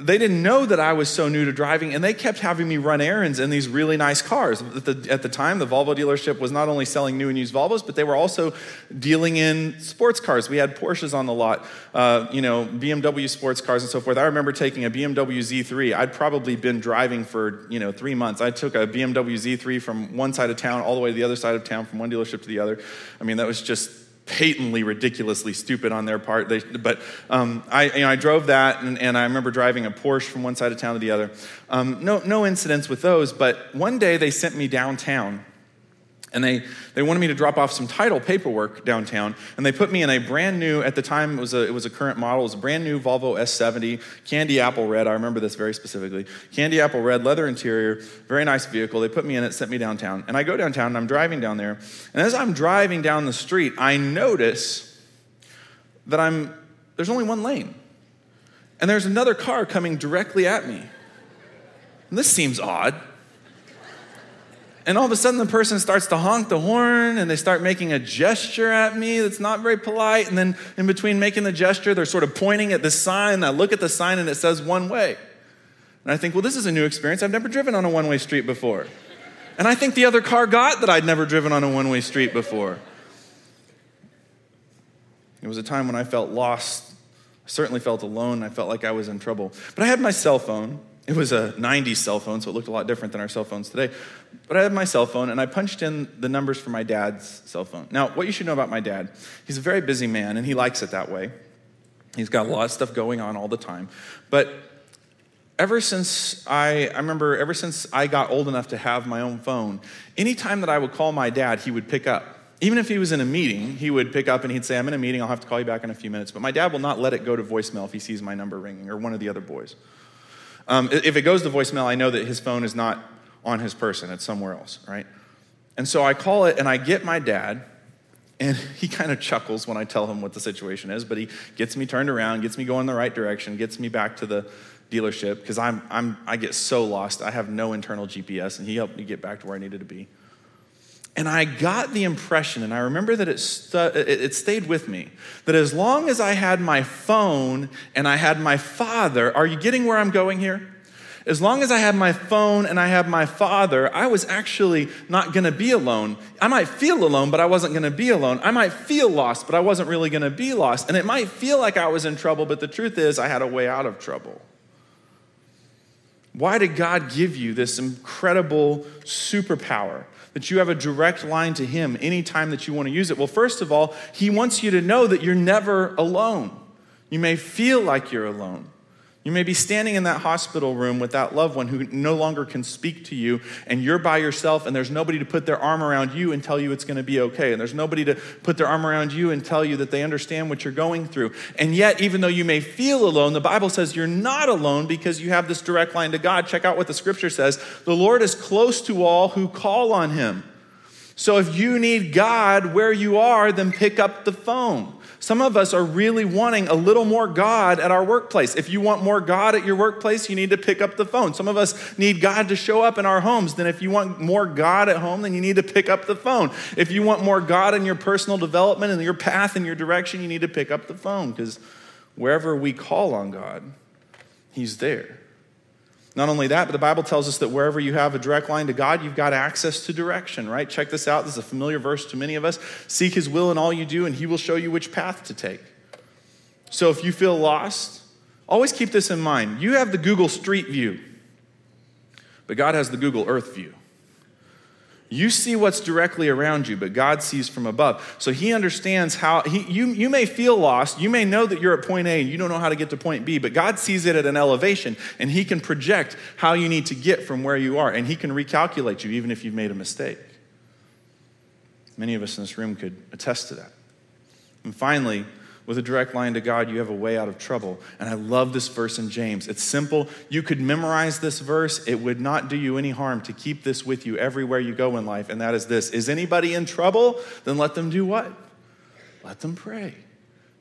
they didn't know that I was so new to driving, and they kept having me run errands in these really nice cars. At the, at the, time, the Volvo dealership was not only selling new and used Volvos, but they were also dealing in sports cars. We had Porsches on the lot, uh, you know, BMW sports cars and so forth. I remember taking a BMW Z3. I'd probably been driving for, you know, three months. I took a BMW Z3 from one side of town all the way to the other side of town, from one dealership to the other. I mean, that was just patently ridiculously stupid on their part. They, but um, I, you know, I drove that, and, and, I remember driving a Porsche from one side of town to the other. Um, no, no incidents with those, but one day they sent me downtown and they, they wanted me to drop off some title paperwork downtown, and they put me in a brand new, at the time it was a, it was a current model, it was a brand new Volvo S70, candy apple red, I remember this very specifically. Candy apple red, leather interior, very nice vehicle. They put me in it, sent me downtown. And I go downtown, and I'm driving down there, and as I'm driving down the street, I notice that I'm, there's only one lane. And there's another car coming directly at me. And this seems odd. And all of a sudden, the person starts to honk the horn and they start making a gesture at me that's not very polite. And then, in between making the gesture, they're sort of pointing at the sign. I look at the sign and it says one way. And I think, well, this is a new experience. I've never driven on a one way street before. And I think the other car got that I'd never driven on a one way street before. It was a time when I felt lost. I certainly felt alone. I felt like I was in trouble. But I had my cell phone. It was a 90s cell phone, so it looked a lot different than our cell phones today. But I had my cell phone and I punched in the numbers for my dad's cell phone. Now, what you should know about my dad, he's a very busy man and he likes it that way. He's got a lot of stuff going on all the time. But ever since I, I remember ever since I got old enough to have my own phone, anytime that I would call my dad, he would pick up. Even if he was in a meeting, he would pick up and he'd say, I'm in a meeting, I'll have to call you back in a few minutes. But my dad will not let it go to voicemail if he sees my number ringing or one of the other boys. Um, if it goes to voicemail, I know that his phone is not on his person, it's somewhere else, right? And so I call it and I get my dad, And he kind of chuckles when I tell him what the situation is, but he gets me turned around, gets me going the right direction, gets me back to the dealership because I'm, I'm, I get so lost. I have no internal GPS, and he helped me get back to where I needed to be. And I got the impression, and I remember that it, stu- it stayed with me, that as long as I had my phone and I had my father, are you getting where I'm going here? As long as I had my phone and I had my father, I was actually not to be alone. I might feel alone, but I wasn't to be alone. I might feel lost, but I wasn't really to be lost. And it might feel like I was in trouble, but the truth is, I had a way out of trouble. Why did God give you this incredible superpower? That you have a direct line to Him anytime that you want to use it? Well, first of all, He wants you to know that you're never alone. You may feel like you're alone. You may be standing in that hospital room with that loved one who no longer can speak to you, and you're by yourself, and there's nobody to put their arm around you and tell you it's going to be okay. And there's nobody to put their arm around you and tell you that they understand what you're going through. And yet, even though you may feel alone, the Bible says you're not alone because you have this direct line to God. Check out what the scripture says The Lord is close to all who call on him. So if you need God where you are, then pick up the phone. Some of us are really wanting a little more God at our workplace. If you want more God at your workplace, you need to pick up the phone. Some of us need God to show up in our homes. Then, if you want more God at home, then you need to pick up the phone. If you want more God in your personal development and your path and your direction, you need to pick up the phone because wherever we call on God, He's there. Not only that, but the Bible tells us that wherever you have a direct line to God, you've got access to direction, right? Check this out. This is a familiar verse to many of us. Seek his will in all you do, and he will show you which path to take. So if you feel lost, always keep this in mind. You have the Google Street View, but God has the Google Earth View. You see what's directly around you, but God sees from above. So he understands how, he, you, you may feel lost. You may know that you're at point A and you don't know how to get to point B, but God sees it at an elevation and he can project how you need to get from where you are and he can recalculate you even if you've made a mistake. Many of us in this room could attest to that. And finally, with a direct line to God, you have a way out of trouble. And I love this verse in James. It's simple. You could memorize this verse, it would not do you any harm to keep this with you everywhere you go in life. And that is this Is anybody in trouble? Then let them do what? Let them pray.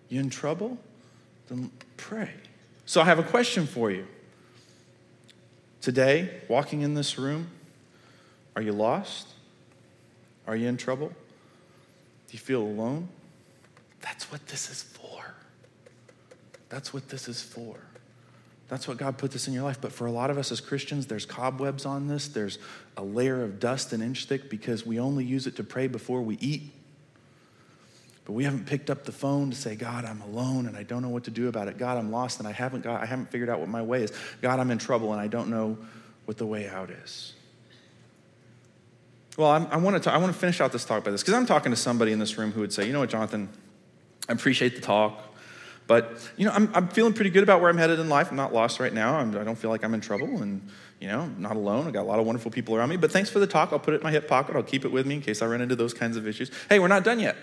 You in trouble? Then pray. So I have a question for you. Today, walking in this room, are you lost? Are you in trouble? Do you feel alone? That's what this is for. That's what this is for. That's what God put this in your life. But for a lot of us as Christians, there's cobwebs on this. There's a layer of dust an inch thick because we only use it to pray before we eat. But we haven't picked up the phone to say, God, I'm alone and I don't know what to do about it. God, I'm lost and I haven't got, I haven't figured out what my way is. God, I'm in trouble and I don't know what the way out is. Well, I'm, i want to I want to finish out this talk by this because I'm talking to somebody in this room who would say, you know what, Jonathan, I appreciate the talk. But, you know, I'm, I'm feeling pretty good about where I'm headed in life. I'm not lost right now. I'm, I do not feel like I'm in trouble and, you know, not alone. I got a lot of wonderful people around me. But thanks for the talk. I'll put it in my hip pocket. I'll keep it with me in case I run into those kinds of issues. Hey, we're not done yet.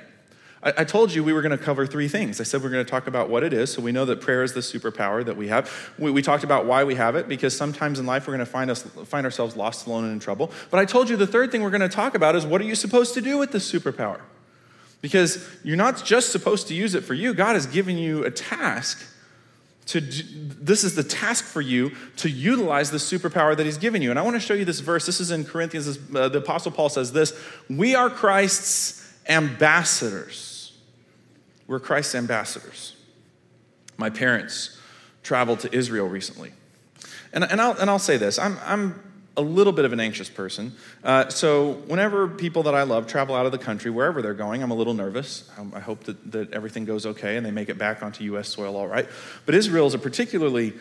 I, I told you we were going to cover three things. I said we're going to talk about what it is. So we know that prayer is the superpower that we have. We, we talked about why we have it because sometimes in life we're going to find, us, find ourselves lost, alone, and in trouble. But I told you the third thing we're going to talk about is what are you supposed to do with this superpower? Because you're not just supposed to use it for you, God has given you a task to this is the task for you to utilize the superpower that he's given you. And i want to show you this verse. This is in corinthians. Uh, the apostle paul says this we are christ's ambassadors. We're christ's ambassadors. My parents traveled to israel recently. And, and, I'll, and I'll say this. I'm, I'm a little bit of an anxious person. Uh, so, whenever people that I love travel out of the country, wherever they're going, I'm a little nervous. Um, I hope that, that everything goes okay and they make it back onto U.S. soil all right. But Israel is a particularly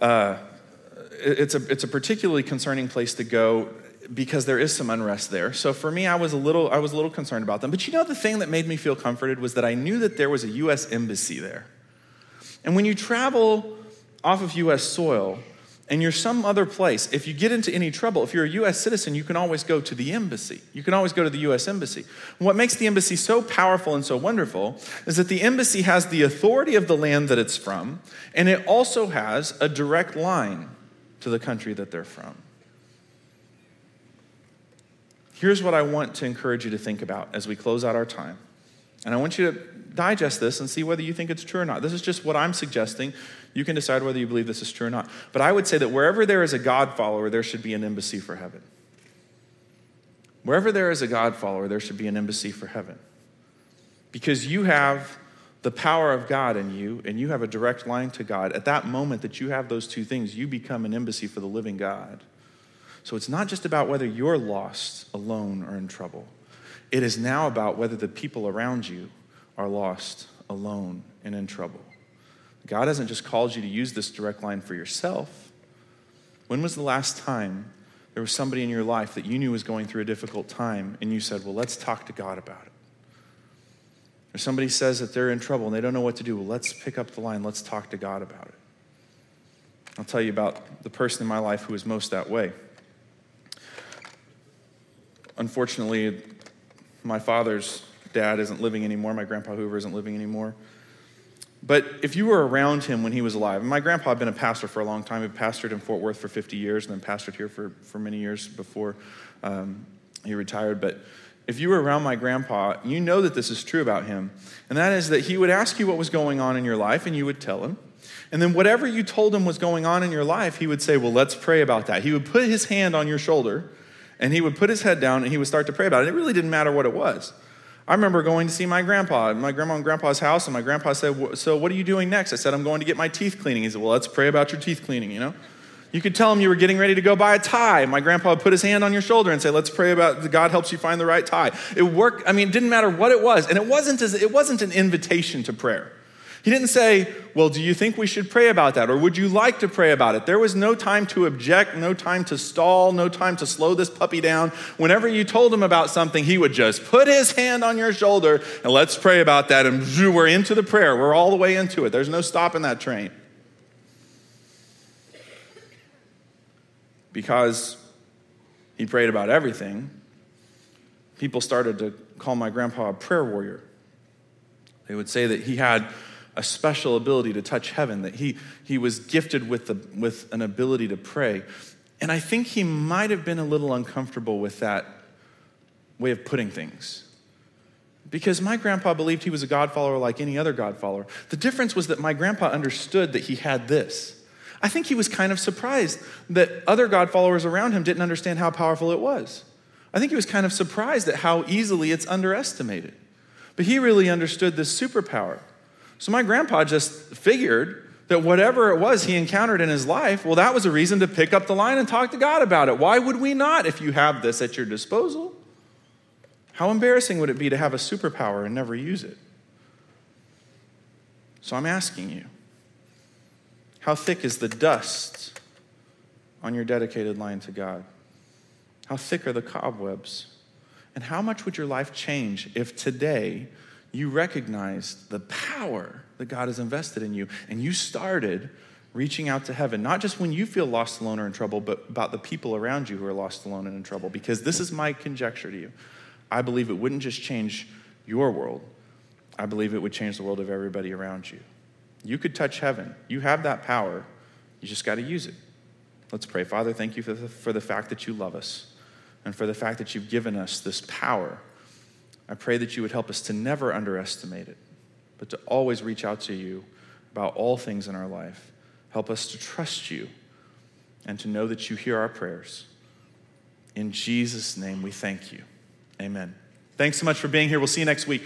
uh, it's a it's a particularly concerning place to go because there is some unrest there. So for me, I was a little I was a little concerned about them. But you know, the thing that made me feel comforted was that I knew that there was a U.S. embassy there. And when you travel off of U.S. soil, and you're some other place, if you get into any trouble, if you're a US citizen, you can always go to the embassy. You can always go to the US embassy. What makes the embassy so powerful and so wonderful is that the embassy has the authority of the land that it's from, and it also has a direct line to the country that they're from. Here's what I want to encourage you to think about as we close out our time. And I want you to digest this and see whether you think it's true or not. This is just what I'm suggesting. You can decide whether you believe this is true or not. But I would say that wherever there is a God follower, there should be an embassy for heaven. Wherever there is a God follower, there should be an embassy for heaven. Because you have the power of God in you and you have a direct line to God. At that moment that you have those two things, you become an embassy for the living God. So it's not just about whether you're lost, alone, or in trouble. It is now about whether the people around you are lost, alone, and in trouble. God hasn't just called you to use this direct line for yourself. When was the last time there was somebody in your life that you knew was going through a difficult time and you said, Well, let's talk to God about it? Or somebody says that they're in trouble and they don't know what to do. Well, let's pick up the line, let's talk to God about it. I'll tell you about the person in my life who was most that way. Unfortunately, my father's dad isn't living anymore. My grandpa Hoover isn't living anymore. But if you were around him when he was alive, and my grandpa had been a pastor for a long time. He pastored in Fort Worth for 50 years and then pastored here for, for many years before um, he retired. But if you were around my grandpa, you know that this is true about him. And that is that he would ask you what was going on in your life, and you would tell him. And then whatever you told him was going on in your life, he would say, Well, let's pray about that. He would put his hand on your shoulder, and he would put his head down, and he would start to pray about it. It really didn't matter what it was. I remember going to see my grandpa, at my grandma and grandpa's house, and my grandpa said, So, what are you doing next? I said, I'm going to get my teeth cleaning. He said, Well, let's pray about your teeth cleaning, you know? You could tell him you were getting ready to go buy a tie. My grandpa would put his hand on your shoulder and say, Let's pray about God helps you find the right tie. It worked, I mean, it didn't matter what it was. And it wasn't, as, it wasn't an invitation to prayer. He didn't say, Well, do you think we should pray about that? Or would you like to pray about it? There was no time to object, no time to stall, no time to slow this puppy down. Whenever you told him about something, he would just put his hand on your shoulder and let's pray about that. And we're into the prayer. We're all the way into it. There's no stopping that train. Because he prayed about everything, people started to call my grandpa a prayer warrior. They would say that he had a special ability to touch heaven, that he, he was gifted with, the, with an ability to pray. And I think he might have been a little uncomfortable with that way of putting things. Because my grandpa believed he was a God follower like any other God follower. The difference was that my grandpa understood that he had this. I think he was kind of surprised that other God followers around him didn't understand how powerful it was. I think he was kind of surprised at how easily it's underestimated. But he really understood this superpower. So my grandpa just figured that whatever it was he encountered in his life, well, that was a reason to pick up the line and talk to God about it. Why would we not if you have this at your disposal? How embarrassing would it be to have a superpower and never use it? So I'm asking you how thick is the dust on your dedicated line to God? How thick are the cobwebs? And how much would your life change if today you recognized the power that God has invested in you and you started reaching out to heaven, not just when you feel lost, alone, or in trouble, but about the people around you who are lost, alone, and in trouble? Because this is my conjecture to you. I believe it wouldn't just change your world, I believe it would change the world of everybody around you. You could touch heaven. You have that power. You just got to use it. Let's pray. Father, thank you for the, for the fact that you love us and for the fact that you've given us this power. I pray that you would help us to never underestimate it, but to always reach out to you about all things in our life. Help us to trust you and to know that you hear our prayers. In Jesus' name, we thank you. Amen. Thanks so much for being here. We'll see you next week.